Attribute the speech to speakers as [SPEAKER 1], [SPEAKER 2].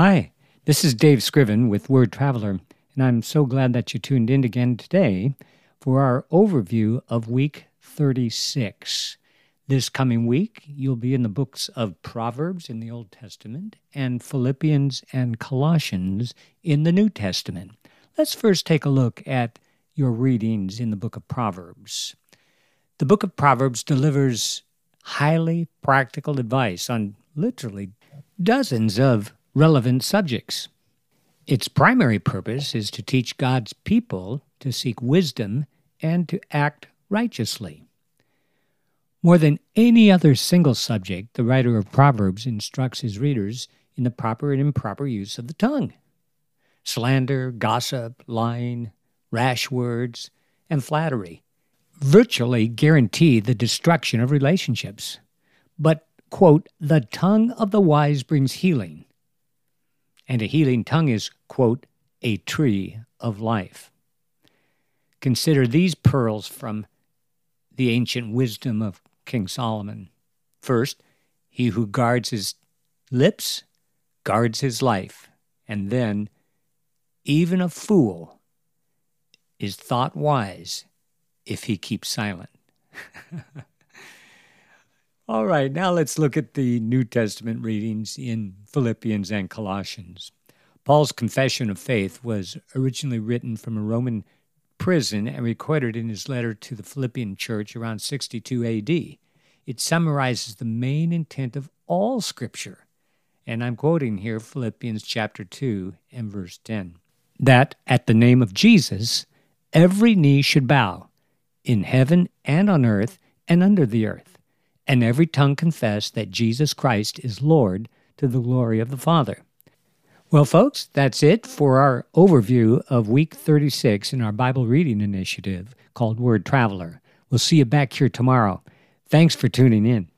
[SPEAKER 1] Hi, this is Dave Scriven with Word Traveler, and I'm so glad that you tuned in again today for our overview of week 36. This coming week, you'll be in the books of Proverbs in the Old Testament and Philippians and Colossians in the New Testament. Let's first take a look at your readings in the book of Proverbs. The book of Proverbs delivers highly practical advice on literally dozens of relevant subjects. Its primary purpose is to teach God's people to seek wisdom and to act righteously. More than any other single subject, the writer of Proverbs instructs his readers in the proper and improper use of the tongue. Slander, gossip, lying, rash words, and flattery virtually guarantee the destruction of relationships. But, quote, the tongue of the wise brings healing, and a healing tongue is, quote, a tree of life. Consider these pearls from the ancient wisdom of King Solomon. First, he who guards his lips guards his life, and then, even a fool is thought wise if he keeps silent. All right, now let's look at the New Testament readings in Philippians and Colossians. Paul's confession of faith was originally written from a Roman prison and recorded in his letter to the Philippian church around 62 AD. It summarizes the main intent of all Scripture. And I'm quoting here Philippians chapter 2 and verse 10 that at the name of Jesus, every knee should bow in heaven and on earth and under the earth and every tongue confess that Jesus Christ is Lord to the glory of the Father. Well, folks, that's it for our overview of week 36 in our Bible reading initiative called Word Traveler. We'll see you back here tomorrow. Thanks for tuning in.